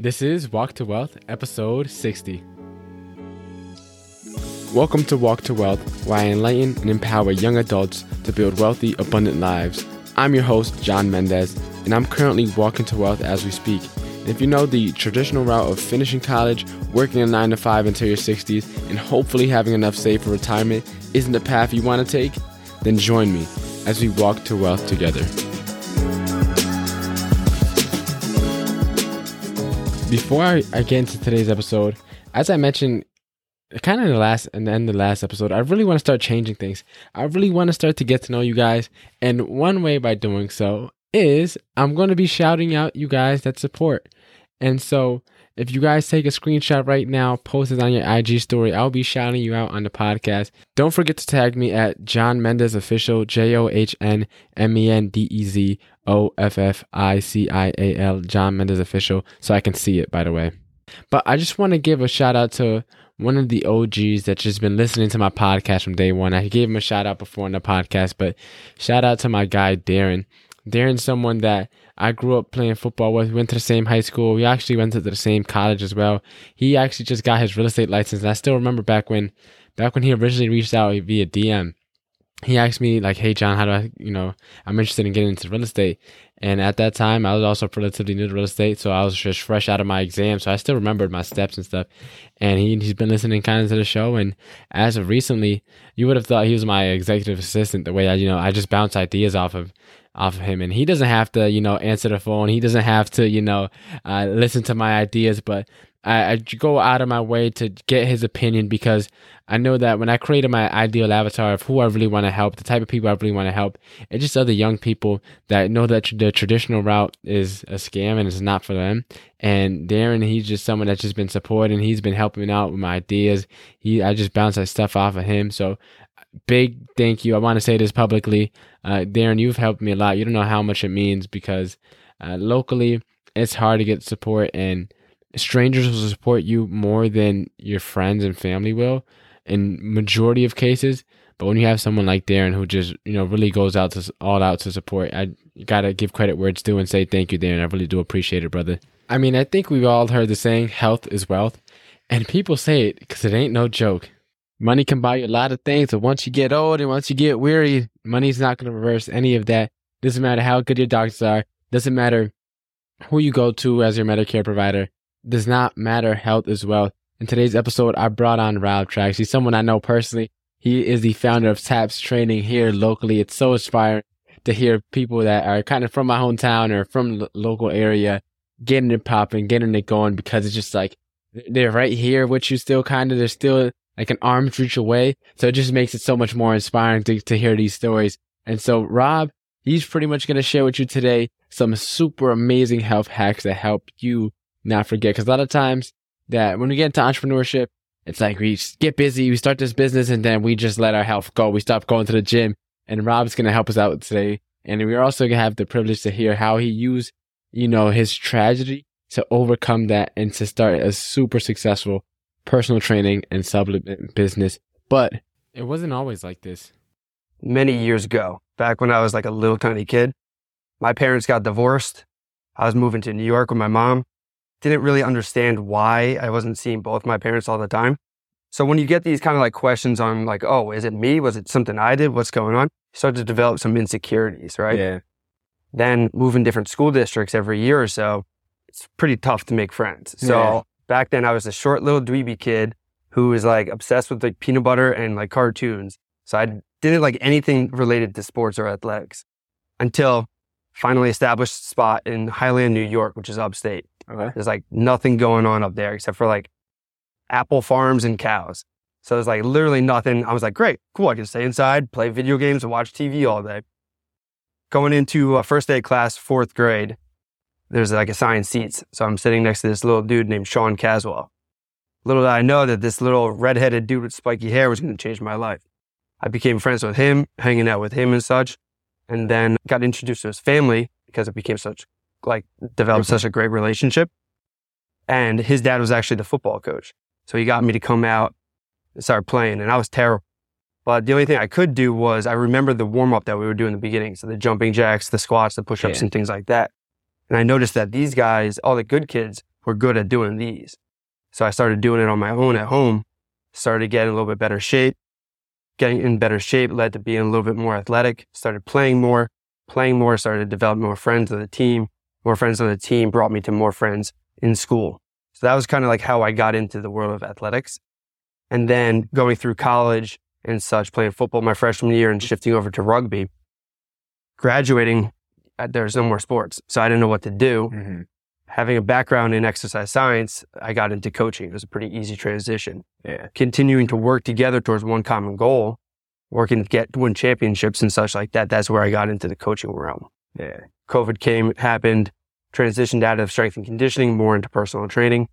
This is Walk to Wealth, episode 60. Welcome to Walk to Wealth, where I enlighten and empower young adults to build wealthy, abundant lives. I'm your host, John Mendez, and I'm currently walking to wealth as we speak. And if you know the traditional route of finishing college, working a 9 to 5 until your 60s, and hopefully having enough saved for retirement isn't the path you want to take, then join me as we walk to wealth together. Before I, I get into today's episode, as I mentioned kind of in the last and then the last episode, I really want to start changing things. I really want to start to get to know you guys. And one way by doing so is I'm going to be shouting out you guys that support. And so if you guys take a screenshot right now, post it on your IG story, I'll be shouting you out on the podcast. Don't forget to tag me at John Mendez Official, J O H N M E N D E Z O F F I C I A L, John Mendez Official, so I can see it, by the way. But I just want to give a shout out to one of the OGs that's just been listening to my podcast from day one. I gave him a shout out before in the podcast, but shout out to my guy, Darren. Darren's someone that I grew up playing football with. We went to the same high school. We actually went to the same college as well. He actually just got his real estate license. And I still remember back when, back when he originally reached out via DM he asked me like, "Hey John, how do I, you know, I'm interested in getting into real estate." And at that time, I was also relatively new to real estate, so I was just fresh out of my exam, so I still remembered my steps and stuff. And he he's been listening kind of to the show, and as of recently, you would have thought he was my executive assistant. The way I, you know, I just bounce ideas off of off of him, and he doesn't have to, you know, answer the phone. He doesn't have to, you know, uh, listen to my ideas, but I, I go out of my way to get his opinion because I know that when I created my ideal avatar of who I really want to help, the type of people I really want to help, it's just other young people that know that the traditional route is a scam and it's not for them. And Darren, he's just someone that's just been supporting. He's been helping out with my ideas. He, I just bounce that stuff off of him. So big thank you. I want to say this publicly. Uh, Darren, you've helped me a lot. You don't know how much it means because uh, locally it's hard to get support and strangers will support you more than your friends and family will in majority of cases. But when you have someone like Darren who just you know really goes out to all out to support, I gotta give credit where it's due and say thank you, Darren. I really do appreciate it, brother. I mean, I think we've all heard the saying "health is wealth," and people say it because it ain't no joke. Money can buy you a lot of things, but once you get old and once you get weary, money's not gonna reverse any of that. Doesn't matter how good your doctors are. Doesn't matter who you go to as your Medicare provider. Does not matter. Health is wealth. In today's episode, I brought on Rob Tracz. He's someone I know personally. He is the founder of TAPS Training here locally. It's so inspiring to hear people that are kind of from my hometown or from local area getting it popping, getting it going because it's just like they're right here with you still kind of, they're still like an arm's reach away. So it just makes it so much more inspiring to, to hear these stories. And so Rob, he's pretty much going to share with you today some super amazing health hacks that help you not forget. Cause a lot of times that when we get into entrepreneurship, it's like we get busy, we start this business, and then we just let our health go. We stop going to the gym. And Rob's going to help us out today. And we're also going to have the privilege to hear how he used, you know, his tragedy to overcome that and to start a super successful personal training and supplement business. But it wasn't always like this. Many years ago, back when I was like a little tiny kid, my parents got divorced. I was moving to New York with my mom didn't really understand why I wasn't seeing both my parents all the time. So when you get these kind of like questions on like, oh, is it me? Was it something I did? What's going on? You start to develop some insecurities, right? Yeah. Then moving different school districts every year or so, it's pretty tough to make friends. So Yeah. Back then I was a short little dweeby kid who was like obsessed with like peanut butter and like cartoons. So I didn't like anything related to sports or athletics until finally established spot in Highland, New York, which is upstate. Okay. There's like nothing going on up there except for like apple farms and cows. So there's like literally nothing. I was like, great, cool. I can stay inside, play video games, and watch TV all day. Going into a first day class, fourth grade, there's like assigned seats. So I'm sitting next to this little dude named Sean Caswell. Little did I know that this little redheaded dude with spiky hair was going to change my life. I became friends with him, hanging out with him and such, and then got introduced to his family because it became such like developed such a great relationship. And his dad was actually the football coach. So he got me to come out and start playing and I was terrible. But the only thing I could do was I remember the warm up that we would do in the beginning. So the jumping jacks, the squats, the push ups Yeah. and things like that. And I noticed that these guys, all the good kids we're good at doing these. So I started doing it on my own at home, started getting a little bit better shape. Getting in better shape led to being a little bit more athletic, started playing more, playing more, started to develop more friends on the team. More friends on the team brought me to more friends in school. So that was kind of like how I got into the world of athletics. And then going through college and such, playing football my freshman year and shifting over to rugby, graduating, there's no more sports. So I didn't know what to do. Mm-hmm. Having a background in exercise science, I got into coaching. It was a pretty easy transition. Yeah. Continuing to work together towards one common goal, working to get win championships and such like that. That's where I got into the coaching realm. Yeah. COVID came, happened, transitioned out of strength and conditioning more into personal training.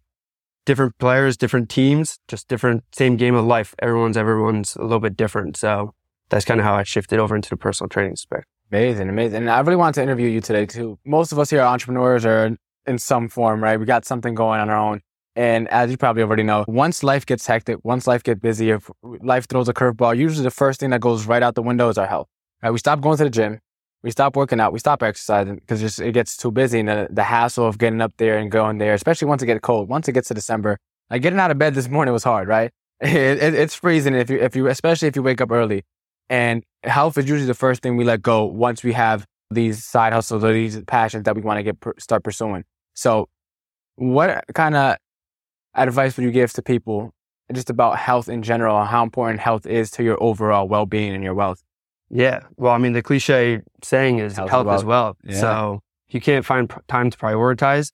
Different players, different teams, just different, same game of life. Everyone's, everyone's a little bit different. So that's kind of how I shifted over into the personal training spec. Amazing, amazing. And I really wanted to interview you today too. Most of us here are entrepreneurs or in some form, right? We got something going on our own. And as you probably already know, once life gets hectic, once life gets busy, if life throws a curveball, usually the first thing that goes right out the window is our health. Right? We stop going to the gym, we stop working out, we stop exercising because it gets too busy and the, the hassle of getting up there and going there, especially once it gets cold, once it gets to December. Like getting out of bed this morning was hard, right? It, it, it's freezing if you, if you, especially if you wake up early. And health is usually the first thing we let go once we have these side hustles or these passions that we want to get start pursuing. So, what kind of advice would you give to people just about health in general and how important health is to your overall well being and your wealth? Yeah. Well, I mean, the cliche saying is Health health, is is wealth. Yeah. So if you can't find pr- time to prioritize,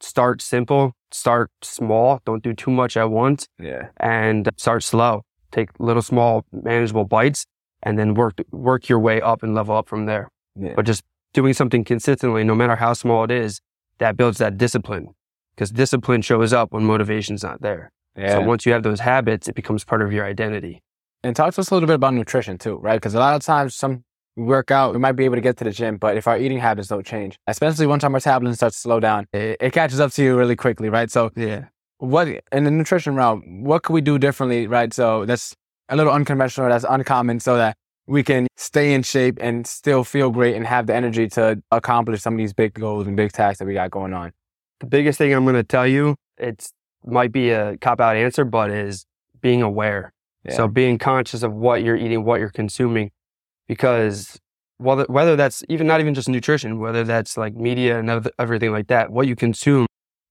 start simple, start small, don't do too much at once, Yeah. and start slow. Take little, small, manageable bites, and then work work your way up and level up from there. Yeah. But just doing something consistently, no matter how small it is, that builds that discipline. Because discipline shows up when motivation's not there. yeah. So once you have those habits, it becomes part of your identity. And talk to us a little bit about nutrition too, right? Because a lot of times, some we work out, we might be able to get to the gym, but if our eating habits don't change, especially once our metabolism starts to slow down, it, it catches up to you really quickly, right? So, Yeah. what in the nutrition realm, what could we do differently, right? So that's a little unconventional, that's uncommon, so that we can stay in shape and still feel great and have the energy to accomplish some of these big goals and big tasks that we got going on. the biggest thing I'm going to tell you, it might be a cop out answer, but is being aware. Yeah. So being conscious of what you're eating, what you're consuming, because whether, whether that's even not even just nutrition, whether that's like media and other- everything like that, what you consume,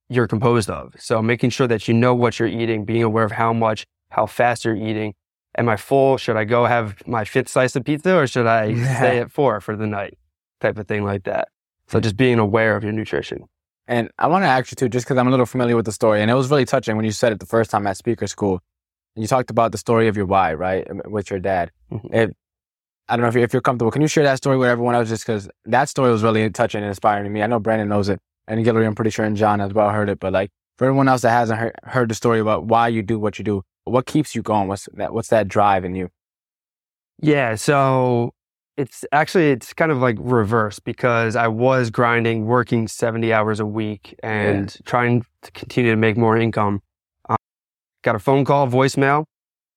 you're composed of. So making sure that you know what you're eating, being aware of how much, how fast you're eating. Am I full? Should I go have my fifth slice of pizza or should I stay at four for the night? Type of thing like that. So just being aware of your nutrition. And I want to ask you too, just because I'm a little familiar with the story, and it was really touching when you said it the first time at speaker school. And you talked about the story of your why, right, with your dad. Mhm. If, I don't know if you're, if you're comfortable. Can you share that story with everyone else? Just because that story was really touching and inspiring to me. I know Brandon knows it, and Guillory, I'm pretty sure, and John as well heard it. But like for everyone else that hasn't heard, heard the story about why you do what you do, what keeps you going? What's that? What's that drive in you? Yeah, so it's actually it's kind of like reverse because I was grinding, working 70 hours a week and trying to continue to make more income. Uh, got a phone call, voicemail,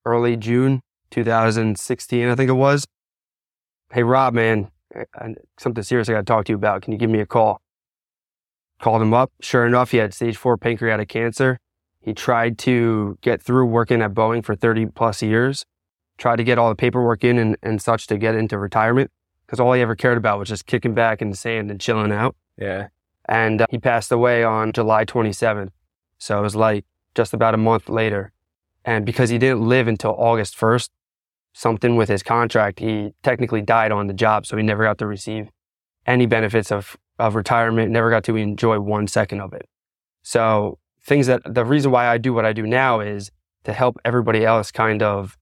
early June 2016, I think it was. Hey Rob, man, I- something serious I got to talk to you about. Can you give me a call? Called him up. Sure enough, he had stage four pancreatic cancer. He tried to get through working at Boeing for 30 plus years tried to get all the paperwork in and, and such to get into retirement because all he ever cared about was just kicking back in the sand and chilling out. Yeah, And uh, he passed away on July 27th. So it was like just about a month later. And because he didn't live until August 1st, something with his contract, he technically died on the job. So he never got to receive any benefits of, of retirement, never got to enjoy one second of it. So things that the reason why I do what I do now is to help everybody else kind of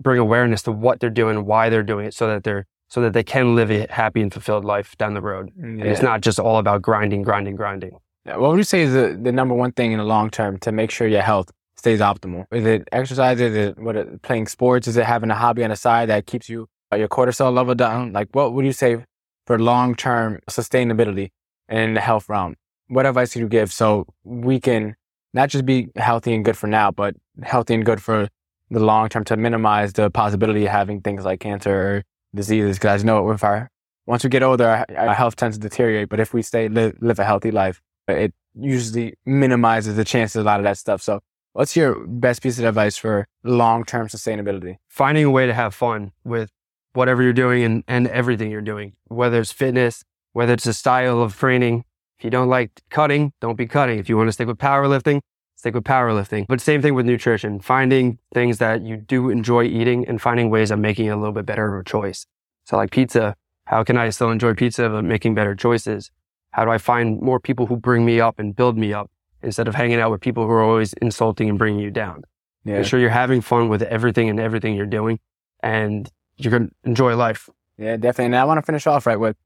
bring awareness to what they're doing, why they're doing it, so that they're so that they can live a happy and fulfilled life down the road. And it's not just all about grinding, grinding, grinding. Yeah, What would you say is the, the number one thing in the long term to make sure your health stays optimal? Is it exercise? Is it what? Playing sports? Is it having a hobby on the side that keeps you uh, your cortisol level down? Like, what would you say for long term sustainability in the health realm? What advice could you give so we can not just be healthy and good for now, but healthy and good for the long term to minimize the possibility of having things like cancer or diseases? Because I know if our once we get older, our, our health tends to deteriorate. But if we stay live, live a healthy life, it usually minimizes the chances of a lot of that stuff. So what's your best piece of advice for long-term sustainability? Finding a way to have fun with whatever you're doing and, and everything you're doing, whether it's fitness, whether it's a style of training. If you don't like cutting, don't be cutting. If you want to stick with powerlifting, stick with powerlifting. But same thing with nutrition, finding things that you do enjoy eating and finding ways of making it a little bit better of a choice. So like pizza, how can I still enjoy pizza but making better choices? How do I find more people who bring me up and build me up instead of hanging out with people who are always insulting and bringing you down? Yeah. Make sure you're having fun with everything and everything you're doing and you're going to enjoy life. Yeah, definitely. And I want to finish off right with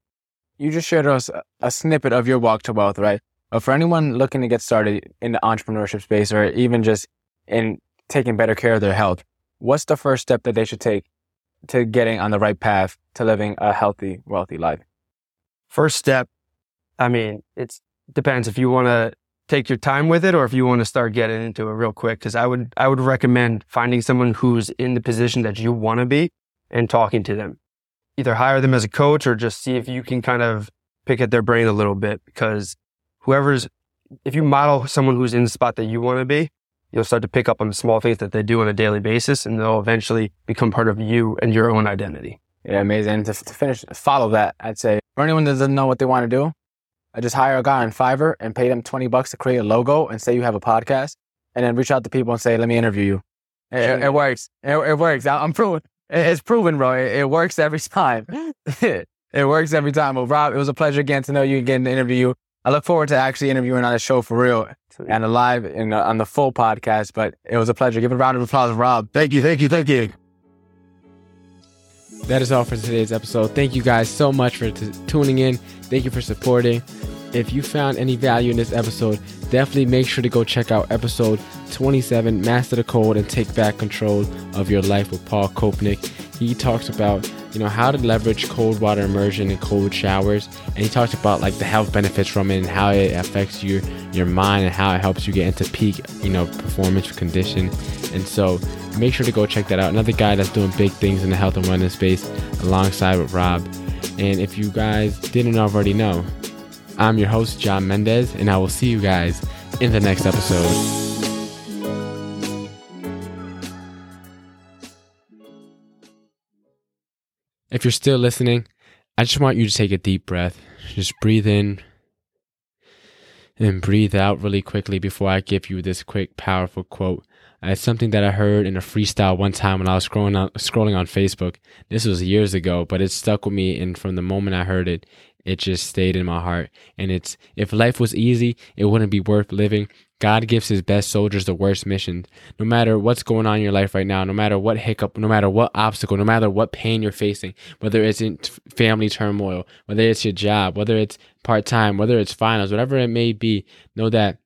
you just shared us a, snippet of your walk to wealth, right? But for anyone looking to get started in the entrepreneurship space or even just in taking better care of their health, what's the first step that they should take to getting on the right path to living a healthy, wealthy life? First step, I mean, it depends if you want to take your time with it or if you want to start getting into it real quick. Cause I would, I would recommend finding someone who's in the position that you want to be and talking to them. Either hire them as a coach or just see if you can kind of pick at their brain a little bit because whoever's, if you model someone who's in the spot that you want to be, you'll start to pick up on the small things that they do on a daily basis and they'll eventually become part of you and your own identity. Yeah, amazing. And to, to finish, follow that, I'd say for anyone that doesn't know what they want to do, I just hire a guy on Fiverr and pay them 20 bucks to create a logo and say you have a podcast and then reach out to people and say, let me interview you. It, it, works. It, it works. I'm proven. It's proven, bro. It, it works every time. it works every time. Well, Rob, it was a pleasure again to know you again to interview you. I look forward to actually interviewing on the show for real and live in, uh, on the full podcast. But it was a pleasure. Give a round of applause, Rob. Thank you, thank you, thank you. That is all for today's episode. Thank you guys so much for t- tuning in. Thank you for supporting. If you found any value in this episode, definitely make sure to go check out episode 27, Master the Code and Take Back Control of Your Life with Paul Kopnick. He talks about, you know, how to leverage cold water immersion and cold showers. And he talks about like the health benefits from it and how it affects your your mind and how it helps you get into peak, you know, performance condition. And so make sure to go check that out. Another guy that's doing big things in the health and wellness space alongside with Rob. And if you guys didn't already know, I'm your host, John Mendez, and I will see you guys in the next episode. If you're still listening, I just want you to take a deep breath. Just breathe in and breathe out really quickly before I give you this quick, powerful quote. Uh, it's something that I heard in a freestyle one time when I was scrolling on, scrolling on Facebook. This was years ago, but it stuck with me. And from the moment I heard it, it just stayed in my heart. And it's if life was easy, it wouldn't be worth living. God gives his best soldiers the worst missions. No matter what's going on in your life right now, no matter what hiccup, no matter what obstacle, no matter what pain you're facing, whether it's in family turmoil, whether it's your job, whether it's part time, whether it's finals, whatever it may be, know that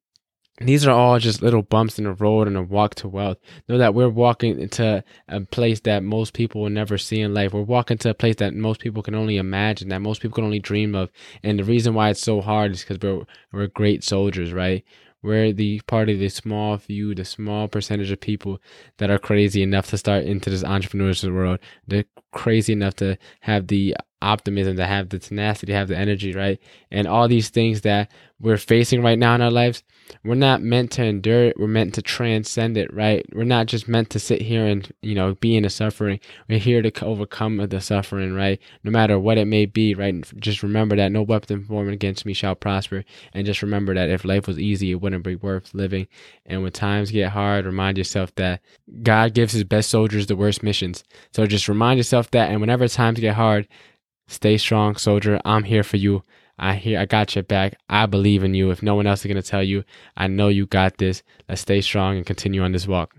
these are all just little bumps in the road and a walk to wealth. Know that we're walking into a place that most people will never see in life. We're walking to a place that most people can only imagine, that most people can only dream of. And the reason why it's so hard is because we're we're great soldiers, right? We're the part of the small few, the small percentage of people that are crazy enough to start into this entrepreneurship world. They're crazy enough to have the optimism, to have the tenacity, to have the energy, right? And all these things that we're facing right now in our lives, we're not meant to endure it. We're meant to transcend it, right? We're not just meant to sit here and, you know, be in the suffering. We're here to overcome the suffering, right? No matter what it may be, right? Just remember that no weapon formed against me shall prosper. And just remember that if life was easy, it wouldn't be worth living. And when times get hard, remind yourself that God gives his best soldiers the worst missions. So just remind yourself that. And whenever times get hard, stay strong, soldier. I'm here for you. I hear I got your back. I believe in you. If no one else is to tell you, I know you got this. Let's stay strong and continue on this walk.